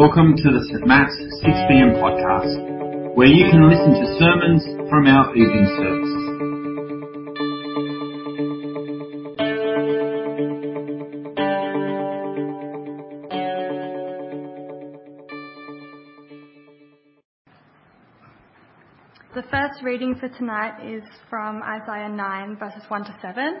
Welcome to the St. Matt's 6pm podcast, where you can listen to sermons from our evening service. The first reading for tonight is from Isaiah 9, verses 1 to 7.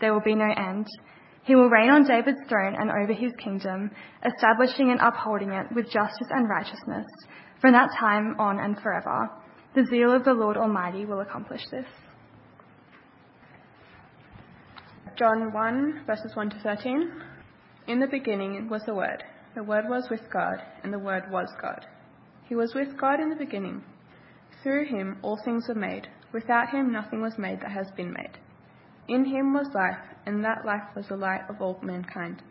there will be no end. He will reign on David's throne and over his kingdom, establishing and upholding it with justice and righteousness from that time on and forever. The zeal of the Lord Almighty will accomplish this. John 1, verses 1 to 13. In the beginning was the Word. The Word was with God, and the Word was God. He was with God in the beginning. Through him all things were made. Without him nothing was made that has been made. In him was life, and that life was the light of all mankind.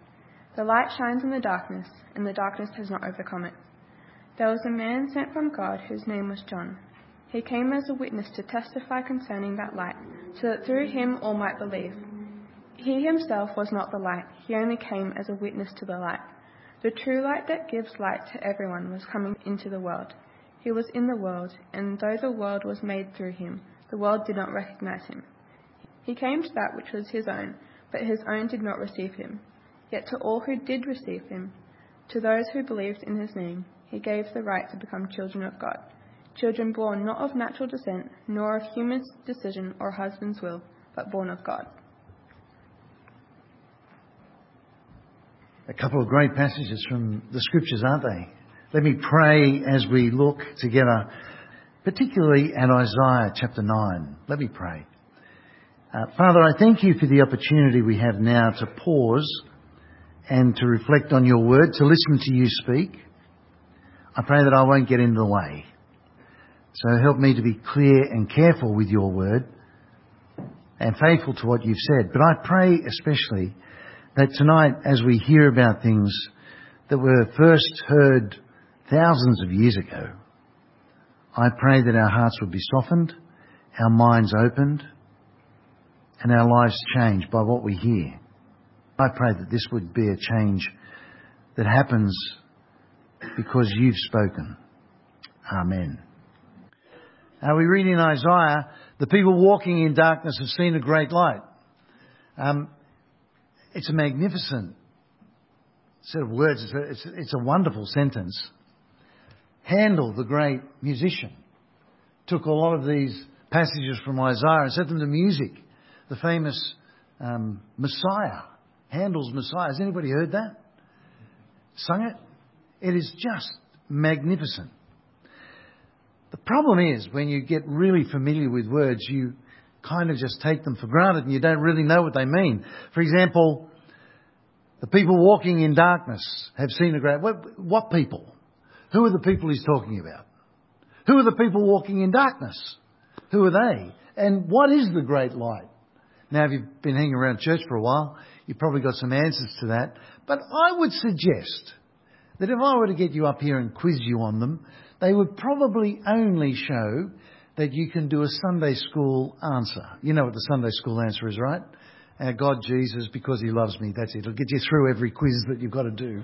The light shines in the darkness, and the darkness has not overcome it. There was a man sent from God whose name was John. He came as a witness to testify concerning that light, so that through him all might believe. He himself was not the light, he only came as a witness to the light. The true light that gives light to everyone was coming into the world. He was in the world, and though the world was made through him, the world did not recognize him. He came to that which was his own, but his own did not receive him. Yet to all who did receive him, to those who believed in his name, he gave the right to become children of God. Children born not of natural descent, nor of human decision or husband's will, but born of God. A couple of great passages from the scriptures, aren't they? Let me pray as we look together, particularly at Isaiah chapter 9. Let me pray. Uh, Father, I thank you for the opportunity we have now to pause and to reflect on your word, to listen to you speak. I pray that I won't get in the way. So help me to be clear and careful with your word and faithful to what you've said. But I pray especially that tonight, as we hear about things that were first heard thousands of years ago, I pray that our hearts would be softened, our minds opened, and our lives changed by what we hear. I pray that this would be a change that happens because you've spoken. Amen. Now we read in Isaiah, the people walking in darkness have seen a great light. Um, it's a magnificent set of words. It's a, it's, it's a wonderful sentence. Handel, the great musician, took a lot of these passages from Isaiah and set them to music. The famous um, Messiah, Handel's Messiah. Has anybody heard that? Sung it? It is just magnificent. The problem is when you get really familiar with words, you kind of just take them for granted and you don't really know what they mean. For example, the people walking in darkness have seen a great. What, what people? Who are the people he's talking about? Who are the people walking in darkness? Who are they? And what is the great light? Now, if you've been hanging around church for a while, you've probably got some answers to that. But I would suggest that if I were to get you up here and quiz you on them, they would probably only show that you can do a Sunday school answer. You know what the Sunday school answer is, right? Our God Jesus, because He loves me. That's it. It'll get you through every quiz that you've got to do.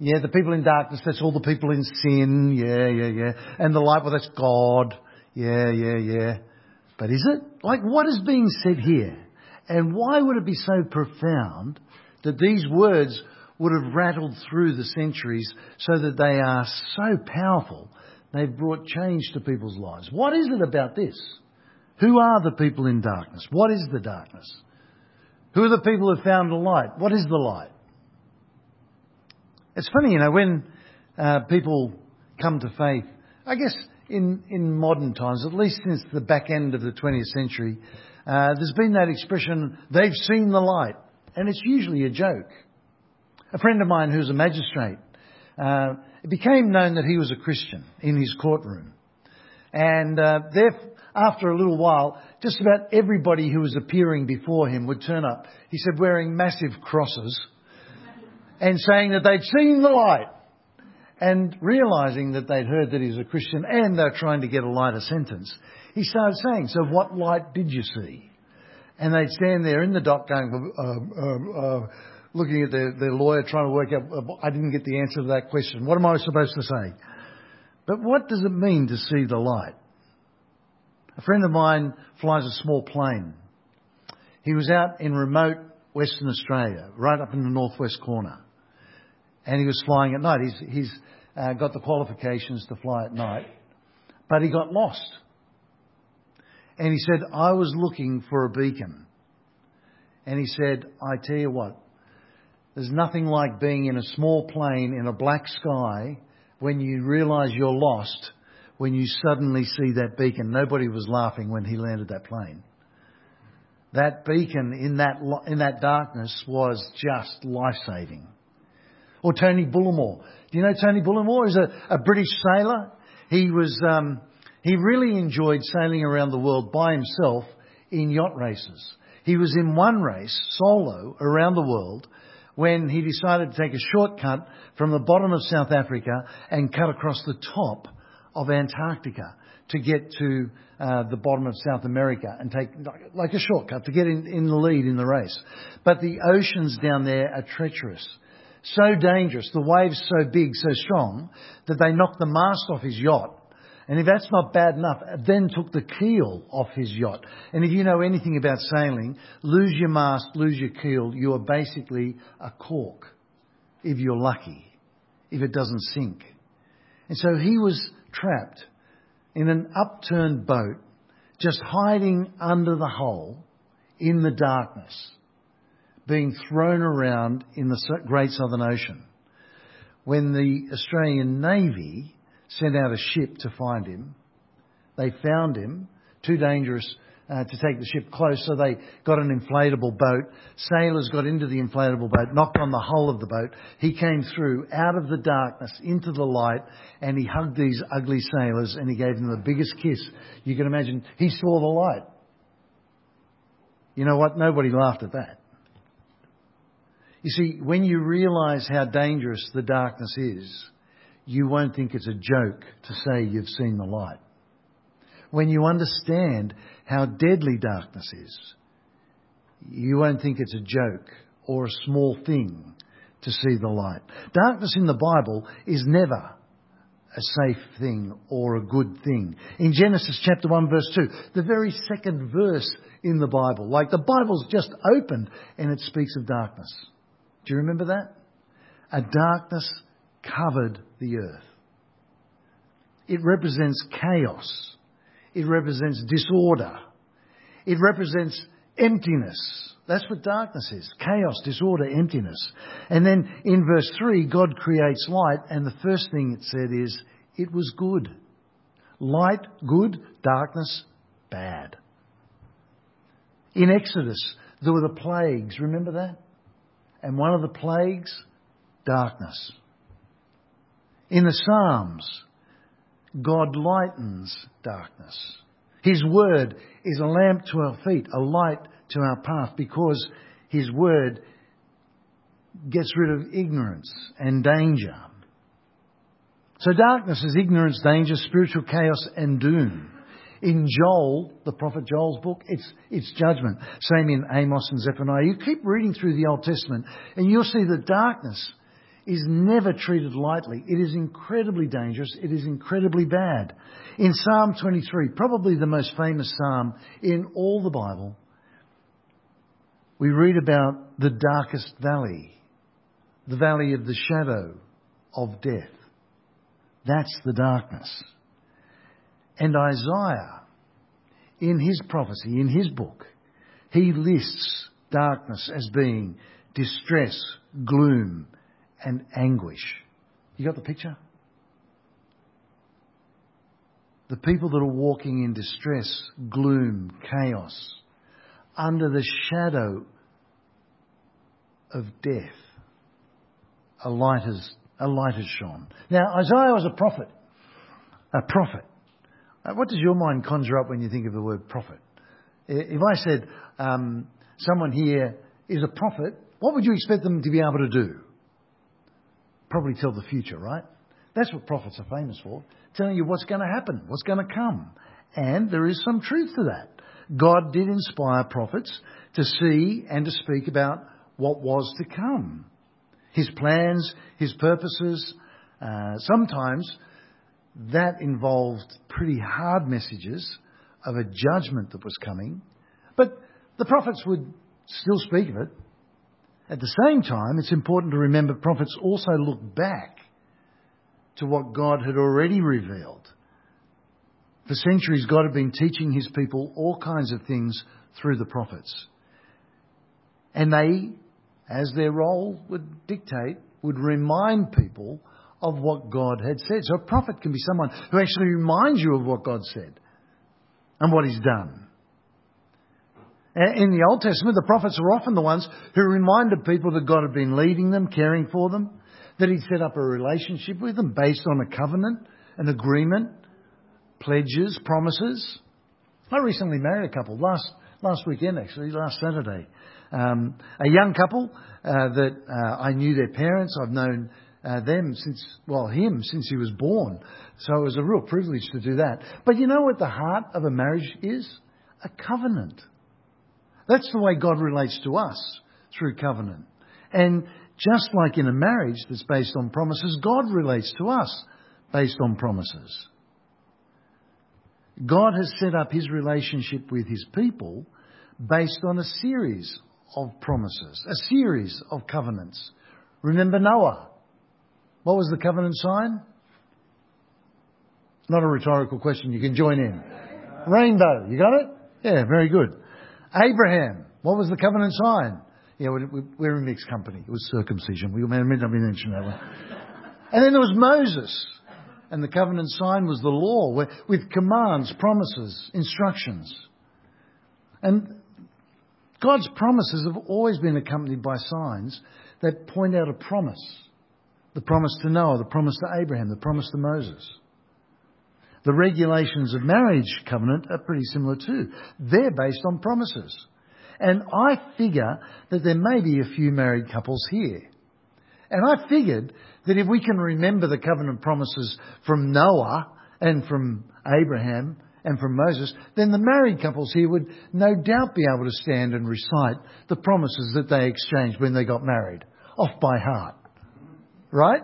Yeah, the people in darkness, that's all the people in sin. Yeah, yeah, yeah. And the light, well, that's God. Yeah, yeah, yeah. But is it? Like, what is being said here? And why would it be so profound that these words would have rattled through the centuries so that they are so powerful they've brought change to people's lives. What is it about this? Who are the people in darkness? What is the darkness? Who are the people who found the light? What is the light? It's funny, you know, when uh, people come to faith, I guess in, in modern times, at least since the back end of the 20th century, uh, there's been that expression, they've seen the light. And it's usually a joke. A friend of mine who's a magistrate, uh, it became known that he was a Christian in his courtroom. And uh, there, after a little while, just about everybody who was appearing before him would turn up. He said, wearing massive crosses and saying that they'd seen the light. And realizing that they'd heard that he's a Christian and they're trying to get a lighter sentence, he started saying, So what light did you see? And they'd stand there in the dock going, uh, uh, uh, looking at their, their lawyer trying to work out, uh, I didn't get the answer to that question. What am I supposed to say? But what does it mean to see the light? A friend of mine flies a small plane. He was out in remote Western Australia, right up in the northwest corner. And he was flying at night. He's, he's uh, got the qualifications to fly at night. But he got lost. And he said, I was looking for a beacon. And he said, I tell you what, there's nothing like being in a small plane in a black sky when you realise you're lost, when you suddenly see that beacon. Nobody was laughing when he landed that plane. That beacon in that, in that darkness was just life saving. Or Tony Bullimore. Do you know Tony Bullimore? He's a, a British sailor. He was, um, he really enjoyed sailing around the world by himself in yacht races. He was in one race, solo, around the world, when he decided to take a shortcut from the bottom of South Africa and cut across the top of Antarctica to get to uh, the bottom of South America and take like a shortcut to get in, in the lead in the race. But the oceans down there are treacherous so dangerous, the waves so big, so strong, that they knocked the mast off his yacht. And if that's not bad enough, then took the keel off his yacht. And if you know anything about sailing, lose your mast, lose your keel, you are basically a cork, if you're lucky, if it doesn't sink. And so he was trapped in an upturned boat, just hiding under the hull in the darkness being thrown around in the Great Southern Ocean. When the Australian Navy sent out a ship to find him, they found him, too dangerous uh, to take the ship close, so they got an inflatable boat. Sailors got into the inflatable boat, knocked on the hull of the boat. He came through out of the darkness into the light, and he hugged these ugly sailors and he gave them the biggest kiss you can imagine. He saw the light. You know what? Nobody laughed at that. You see, when you realize how dangerous the darkness is, you won't think it's a joke to say you've seen the light. When you understand how deadly darkness is, you won't think it's a joke or a small thing to see the light. Darkness in the Bible is never a safe thing or a good thing. In Genesis chapter 1 verse 2, the very second verse in the Bible, like the Bible's just opened and it speaks of darkness. Do you remember that? A darkness covered the earth. It represents chaos. It represents disorder. It represents emptiness. That's what darkness is. Chaos, disorder, emptiness. And then in verse 3, God creates light, and the first thing it said is, it was good. Light, good. Darkness, bad. In Exodus, there were the plagues. Remember that? And one of the plagues, darkness. In the Psalms, God lightens darkness. His word is a lamp to our feet, a light to our path, because His word gets rid of ignorance and danger. So darkness is ignorance, danger, spiritual chaos, and doom. In Joel, the prophet Joel's book, it's, it's judgment. Same in Amos and Zephaniah. You keep reading through the Old Testament and you'll see that darkness is never treated lightly. It is incredibly dangerous. It is incredibly bad. In Psalm 23, probably the most famous psalm in all the Bible, we read about the darkest valley. the valley of the shadow of death. That's the darkness. And Isaiah, in his prophecy, in his book, he lists darkness as being distress, gloom, and anguish. You got the picture? The people that are walking in distress, gloom, chaos, under the shadow of death, a light has, a light has shone. Now, Isaiah was a prophet. A prophet. Uh, what does your mind conjure up when you think of the word prophet? If I said um, someone here is a prophet, what would you expect them to be able to do? Probably tell the future, right? That's what prophets are famous for, telling you what's going to happen, what's going to come. And there is some truth to that. God did inspire prophets to see and to speak about what was to come. His plans, his purposes. Uh, sometimes that involved pretty hard messages of a judgment that was coming. But the prophets would still speak of it. At the same time, it's important to remember prophets also look back to what God had already revealed. For centuries, God had been teaching his people all kinds of things through the prophets. And they, as their role would dictate, would remind people of what God had said. So a prophet can be someone who actually reminds you of what God said and what he's done. In the Old Testament, the prophets were often the ones who reminded people that God had been leading them, caring for them, that He'd set up a relationship with them based on a covenant, an agreement, pledges, promises. I recently married a couple last last weekend, actually, last Saturday. Um, a young couple uh, that uh, I knew their parents. I've known uh, them since, well, him since he was born. So it was a real privilege to do that. But you know what the heart of a marriage is? A covenant. That's the way God relates to us through covenant. And just like in a marriage that's based on promises, God relates to us based on promises. God has set up his relationship with his people based on a series of promises, a series of covenants. Remember Noah. What was the covenant sign? Not a rhetorical question, you can join in. Rainbow, you got it? Yeah, very good. Abraham, what was the covenant sign? Yeah, we're in mixed company. It was circumcision. We may not mention that one. And then there was Moses. And the covenant sign was the law with commands, promises, instructions. And God's promises have always been accompanied by signs that point out a promise. The promise to Noah, the promise to Abraham, the promise to Moses. The regulations of marriage covenant are pretty similar too. They're based on promises. And I figure that there may be a few married couples here. And I figured that if we can remember the covenant promises from Noah and from Abraham and from Moses, then the married couples here would no doubt be able to stand and recite the promises that they exchanged when they got married off by heart. Right?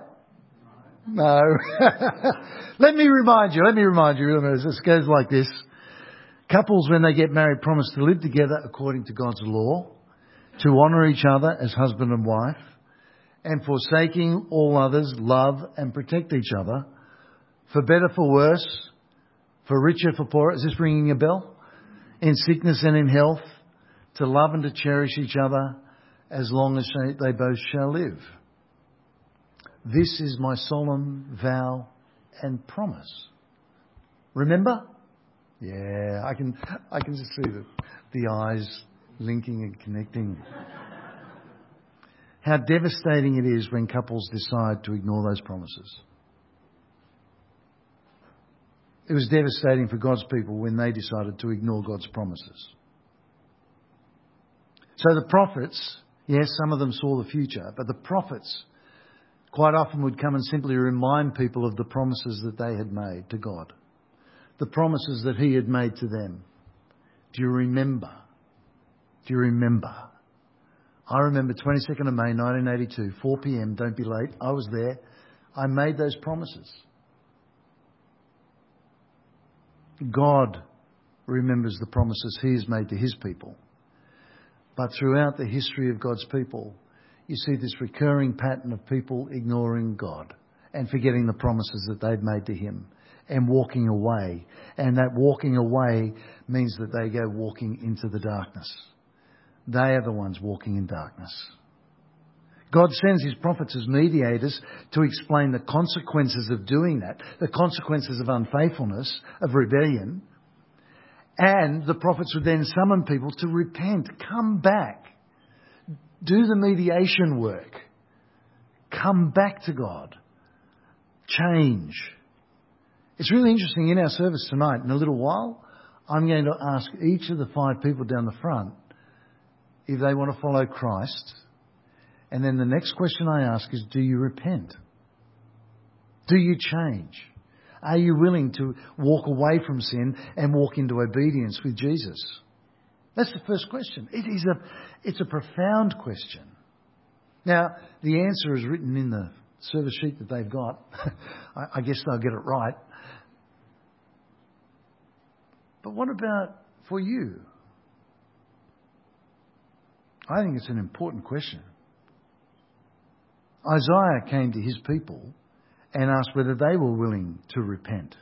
No. let me remind you, let me remind you, this goes like this. Couples, when they get married, promise to live together according to God's law, to honour each other as husband and wife, and forsaking all others, love and protect each other, for better, for worse, for richer, for poorer. Is this ringing a bell? In sickness and in health, to love and to cherish each other as long as they both shall live. This is my solemn vow and promise. Remember? Yeah, I can, I can just see the, the eyes linking and connecting. How devastating it is when couples decide to ignore those promises. It was devastating for God's people when they decided to ignore God's promises. So the prophets, yes, some of them saw the future, but the prophets quite often would come and simply remind people of the promises that they had made to God the promises that he had made to them. Do you remember? Do you remember? I remember 22nd of May 1982, 4 p.m., don't be late. I was there. I made those promises. God remembers the promises he has made to his people. But throughout the history of God's people, you see this recurring pattern of people ignoring God and forgetting the promises that they've made to Him and walking away. And that walking away means that they go walking into the darkness. They are the ones walking in darkness. God sends his prophets as mediators to explain the consequences of doing that, the consequences of unfaithfulness, of rebellion. And the prophets would then summon people to repent, come back, do the mediation work, come back to God, change. It's really interesting in our service tonight, in a little while, I'm going to ask each of the five people down the front if they want to follow Christ and then the next question I ask is Do you repent? Do you change? Are you willing to walk away from sin and walk into obedience with Jesus? That's the first question. It is a, it's a profound question. Now, the answer is written in the service sheet that they've got. I, I guess they'll get it right. But what about for you? I think it's an important question. Isaiah came to his people and asked whether they were willing to repent.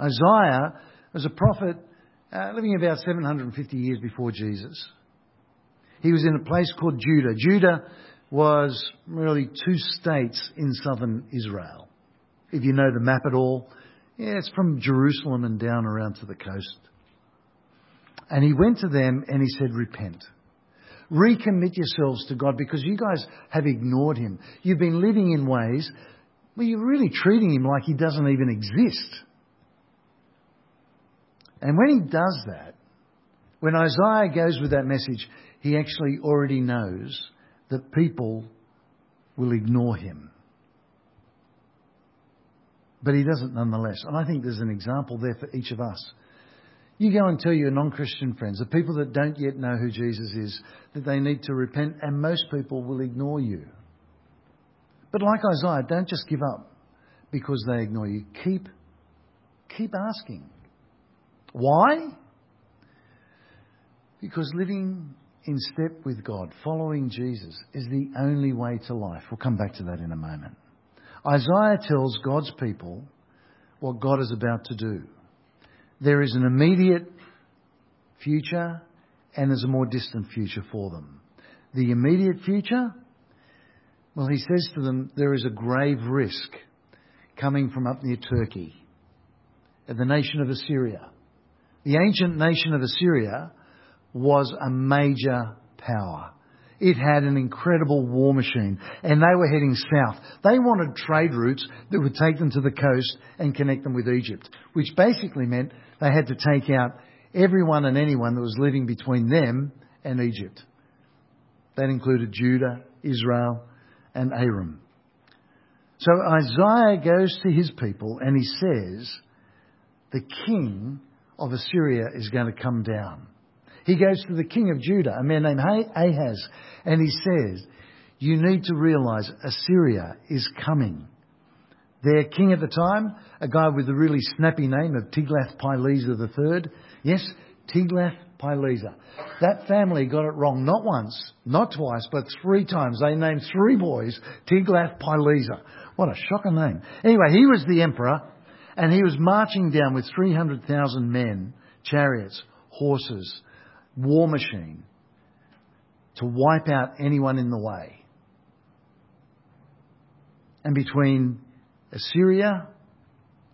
Isaiah was a prophet uh, living about 750 years before Jesus. He was in a place called Judah. Judah was really two states in southern Israel. If you know the map at all, yeah, it's from Jerusalem and down around to the coast. And he went to them and he said, Repent. Recommit yourselves to God because you guys have ignored Him. You've been living in ways where you're really treating Him like He doesn't even exist. And when He does that, when Isaiah goes with that message, he actually already knows that people will ignore him. But he doesn't nonetheless. And I think there's an example there for each of us. You go and tell your non Christian friends, the people that don't yet know who Jesus is, that they need to repent, and most people will ignore you. But like Isaiah, don't just give up because they ignore you. Keep, keep asking. Why? Because living in step with God, following Jesus, is the only way to life. We'll come back to that in a moment. Isaiah tells God's people what God is about to do. There is an immediate future and there's a more distant future for them. The immediate future, well, he says to them, there is a grave risk coming from up near Turkey, the nation of Assyria. The ancient nation of Assyria was a major power. It had an incredible war machine and they were heading south. They wanted trade routes that would take them to the coast and connect them with Egypt, which basically meant they had to take out everyone and anyone that was living between them and Egypt. That included Judah, Israel, and Aram. So Isaiah goes to his people and he says, the king of Assyria is going to come down. He goes to the king of Judah, a man named Ahaz, and he says, You need to realize Assyria is coming. Their king at the time, a guy with a really snappy name of Tiglath-Pileser III. Yes, Tiglath-Pileser. That family got it wrong not once, not twice, but three times. They named three boys Tiglath-Pileser. What a shocking name. Anyway, he was the emperor, and he was marching down with 300,000 men, chariots, horses, war machine to wipe out anyone in the way. And between Assyria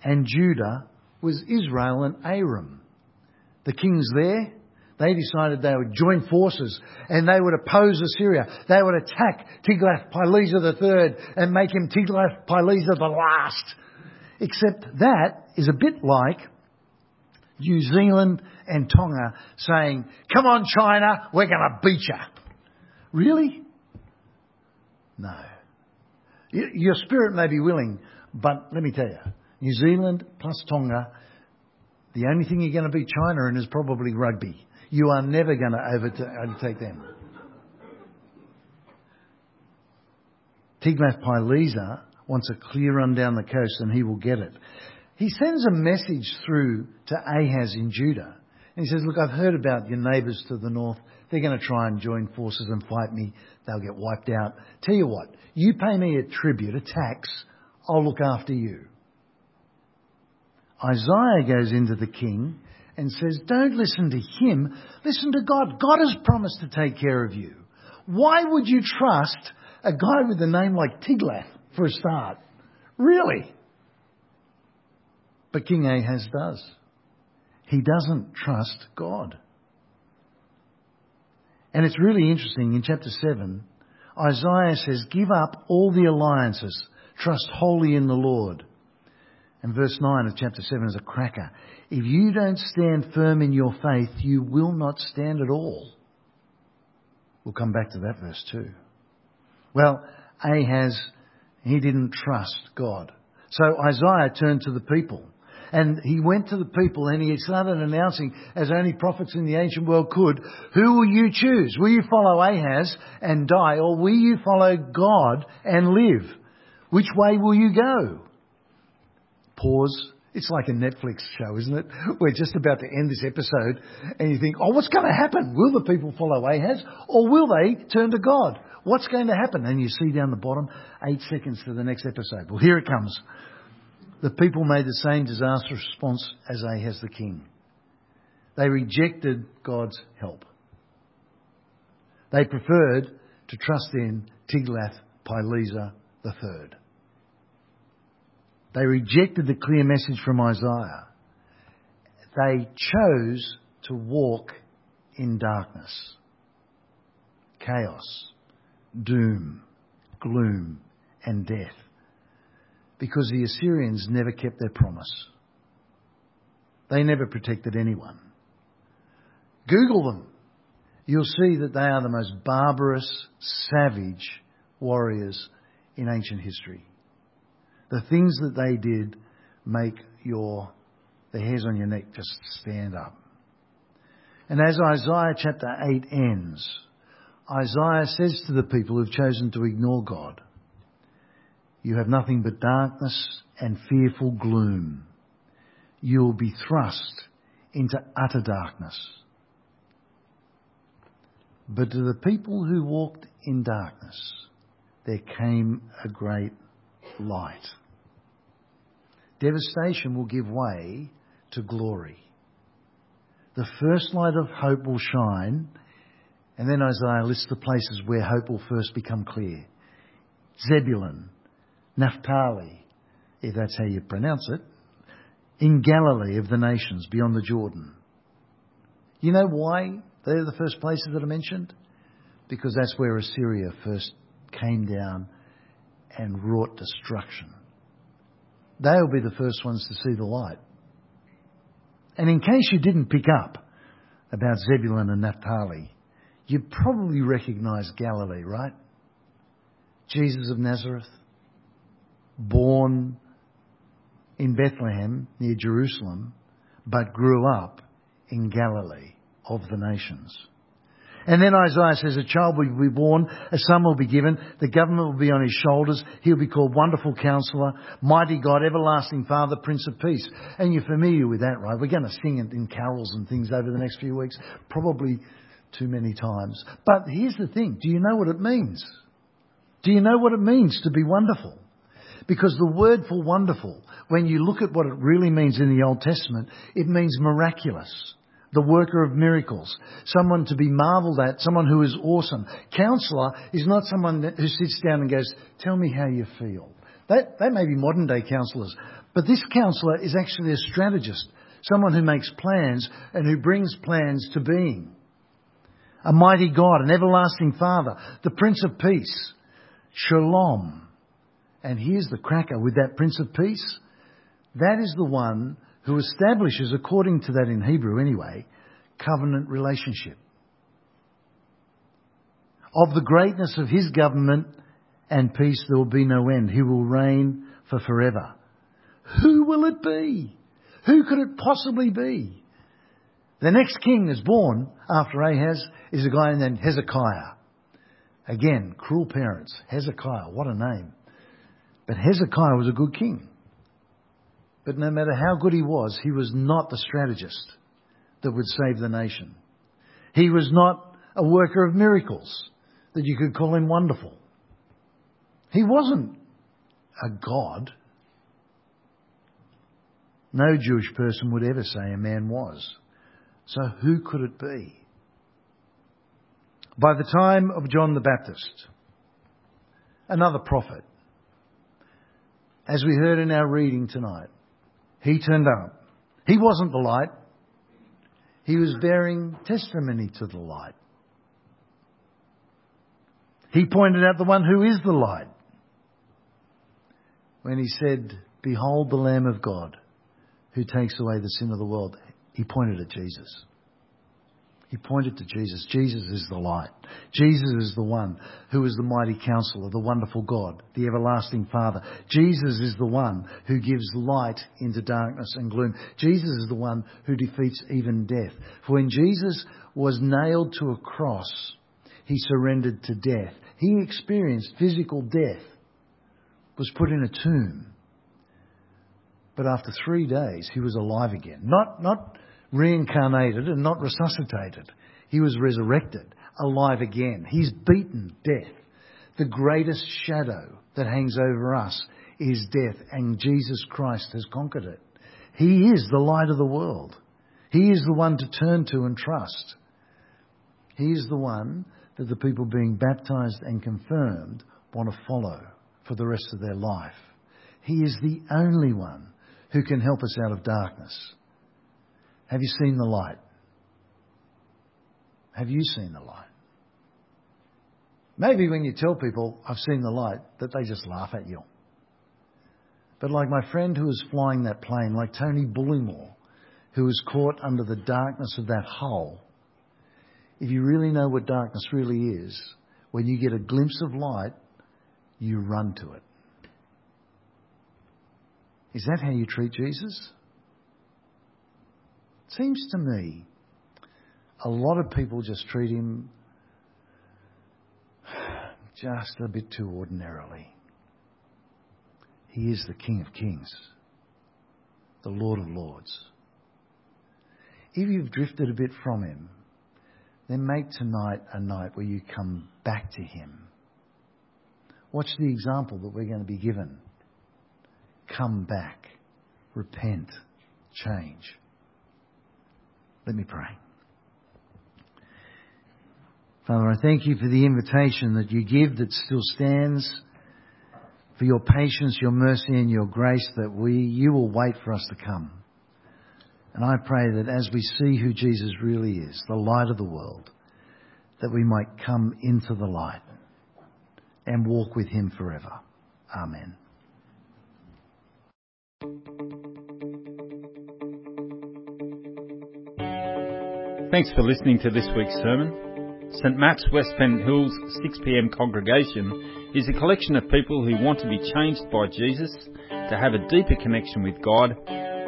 and Judah was Israel and Aram. The kings there, they decided they would join forces and they would oppose Assyria. They would attack Tiglath-Pileser III and make him Tiglath-Pileser the last. Except that is a bit like New Zealand and Tonga saying, come on China, we're going to beat you. Really? No. Your spirit may be willing, but let me tell you, New Zealand plus Tonga, the only thing you're going to beat China in is probably rugby. You are never going to overtake them. Tiglath-Pileser wants a clear run down the coast and he will get it. He sends a message through to Ahaz in Judah. And he says, Look, I've heard about your neighbours to the north. They're going to try and join forces and fight me. They'll get wiped out. Tell you what, you pay me a tribute, a tax, I'll look after you. Isaiah goes into the king and says, Don't listen to him, listen to God. God has promised to take care of you. Why would you trust a guy with a name like Tiglath for a start? Really? But King Ahaz does. He doesn't trust God. And it's really interesting in chapter 7, Isaiah says, Give up all the alliances, trust wholly in the Lord. And verse 9 of chapter 7 is a cracker. If you don't stand firm in your faith, you will not stand at all. We'll come back to that verse too. Well, Ahaz, he didn't trust God. So Isaiah turned to the people. And he went to the people and he started announcing, as only prophets in the ancient world could, who will you choose? Will you follow Ahaz and die, or will you follow God and live? Which way will you go? Pause. It's like a Netflix show, isn't it? We're just about to end this episode and you think, oh, what's going to happen? Will the people follow Ahaz or will they turn to God? What's going to happen? And you see down the bottom, eight seconds to the next episode. Well, here it comes. The people made the same disastrous response as Ahaz the king. They rejected God's help. They preferred to trust in Tiglath-Pileser III. They rejected the clear message from Isaiah. They chose to walk in darkness, chaos, doom, gloom, and death. Because the Assyrians never kept their promise. They never protected anyone. Google them. You'll see that they are the most barbarous, savage warriors in ancient history. The things that they did make your the hairs on your neck just stand up. And as Isaiah chapter 8 ends, Isaiah says to the people who've chosen to ignore God, You have nothing but darkness and fearful gloom. You will be thrust into utter darkness. But to the people who walked in darkness, there came a great light. Devastation will give way to glory. The first light of hope will shine, and then Isaiah lists the places where hope will first become clear Zebulun, Naphtali, if that's how you pronounce it, in Galilee of the nations beyond the Jordan. You know why they're the first places that are mentioned? Because that's where Assyria first came down and wrought destruction. They'll be the first ones to see the light. And in case you didn't pick up about Zebulun and Naphtali, you probably recognize Galilee, right? Jesus of Nazareth, born in Bethlehem near Jerusalem, but grew up in Galilee of the nations. And then Isaiah says, A child will be born, a son will be given, the government will be on his shoulders, he'll be called Wonderful Counselor, Mighty God, Everlasting Father, Prince of Peace. And you're familiar with that, right? We're going to sing it in carols and things over the next few weeks, probably too many times. But here's the thing do you know what it means? Do you know what it means to be wonderful? Because the word for wonderful, when you look at what it really means in the Old Testament, it means miraculous the worker of miracles, someone to be marveled at, someone who is awesome. Counselor is not someone who sits down and goes, Tell me how you feel. That, that may be modern day counselors, but this counselor is actually a strategist, someone who makes plans and who brings plans to being. A mighty God, an everlasting Father, the Prince of Peace, Shalom. And here's the cracker with that Prince of Peace. That is the one who establishes, according to that in Hebrew anyway, covenant relationship. Of the greatness of his government and peace there will be no end. He will reign for forever. Who will it be? Who could it possibly be? The next king is born after Ahaz is a guy named Hezekiah. Again, cruel parents. Hezekiah, what a name. But Hezekiah was a good king. But no matter how good he was, he was not the strategist. that would save the nation. He was not a worker of miracles that you could call him wonderful. He wasn't a God. No Jewish person would ever say a man was. So who could it be? By the time of John the Baptist, another prophet, as we heard in our reading tonight, he turned up. He wasn't the light. He was bearing testimony to the light. He pointed out the one who is the light when he said, Behold the Lamb of God who takes away the sin of the world. He pointed at Jesus. He pointed to Jesus. Jesus is the light. Jesus is the one who is the mighty counselor, the wonderful God, the everlasting Father. Jesus is the one who gives light into darkness and gloom. Jesus is the one who defeats even death. For when Jesus was nailed to a cross, he surrendered to death. He experienced physical death, was put in a tomb. But after three days, he was alive again. Not, not reincarnated and not resuscitated. He was resurrected, alive again. He's beaten death. The greatest shadow that hangs over us is death, and Jesus Christ has conquered it. He is the light of the world. He is the one to turn to and trust. He is the one that the people being baptized and confirmed want to follow for the rest of their life. He is the only one who can help us out of darkness. Have you seen the light? Have you seen the light? Maybe when you tell people, I've seen the light, that they just laugh at you. But like my friend who was flying that plane, like Tony Bullimore, who was caught under the darkness of that hole, if you really know what darkness really is, when you get a glimpse of light, you run to it. Is that how you treat Jesus? Seems to me a lot of people just treat him just a bit too ordinarily. He is the King of Kings, the Lord of Lords. If you've drifted a bit from him, then make tonight a night where you come back to him. Watch the example that we're going to be given. Come back, repent, change. Let me pray. Father, I thank you for the invitation that you give that still stands, for your patience, your mercy, and your grace that we, you will wait for us to come. And I pray that as we see who Jesus really is, the light of the world, that we might come into the light and walk with him forever. Amen. Thanks for listening to this week's sermon. St Matt's West Pennant Hills 6pm congregation is a collection of people who want to be changed by Jesus, to have a deeper connection with God,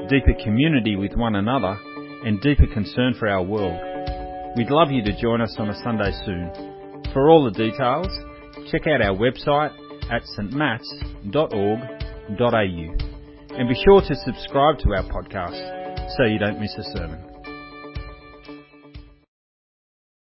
deeper community with one another, and deeper concern for our world. We'd love you to join us on a Sunday soon. For all the details, check out our website at stmats.org.au and be sure to subscribe to our podcast so you don't miss a sermon.